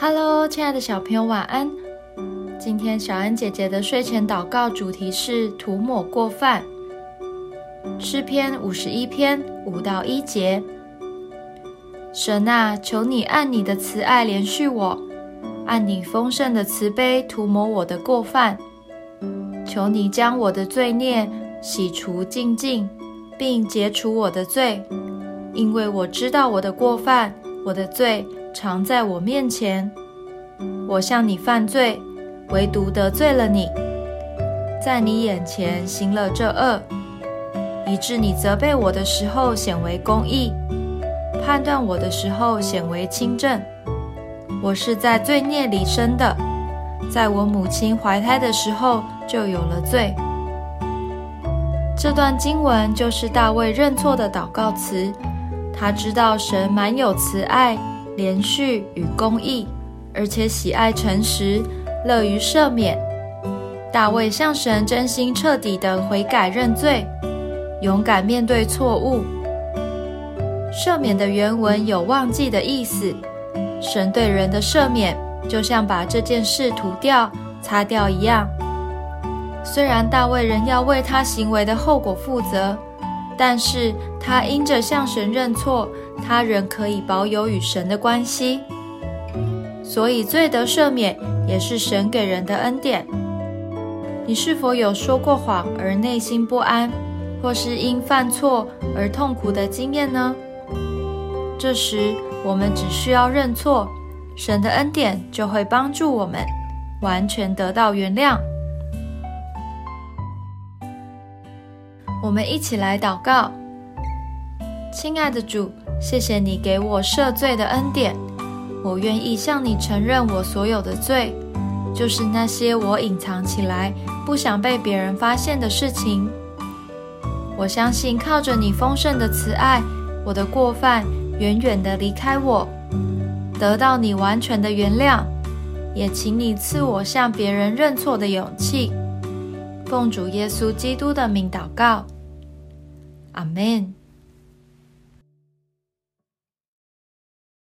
Hello，亲爱的小朋友，晚安。今天小安姐姐的睡前祷告主题是涂抹过犯。诗篇五十一篇五到一节。神啊，求你按你的慈爱连续我，按你丰盛的慈悲涂抹我的过犯。求你将我的罪孽洗除净净，并解除我的罪，因为我知道我的过犯，我的罪。常在我面前，我向你犯罪，唯独得罪了你，在你眼前行了这恶，以致你责备我的时候显为公义，判断我的时候显为清正。我是在罪孽里生的，在我母亲怀胎的时候就有了罪。这段经文就是大卫认错的祷告词，他知道神满有慈爱。连续与公义，而且喜爱诚实，乐于赦免。大卫向神真心彻底的悔改认罪，勇敢面对错误。赦免的原文有忘记的意思。神对人的赦免，就像把这件事涂掉、擦掉一样。虽然大卫仍要为他行为的后果负责，但是他因着向神认错。他人可以保有与神的关系，所以罪得赦免也是神给人的恩典。你是否有说过谎而内心不安，或是因犯错而痛苦的经验呢？这时我们只需要认错，神的恩典就会帮助我们完全得到原谅。我们一起来祷告，亲爱的主。谢谢你给我赦罪的恩典，我愿意向你承认我所有的罪，就是那些我隐藏起来不想被别人发现的事情。我相信靠着你丰盛的慈爱，我的过犯远远的离开我，得到你完全的原谅。也请你赐我向别人认错的勇气。奉主耶稣基督的名祷告，阿门。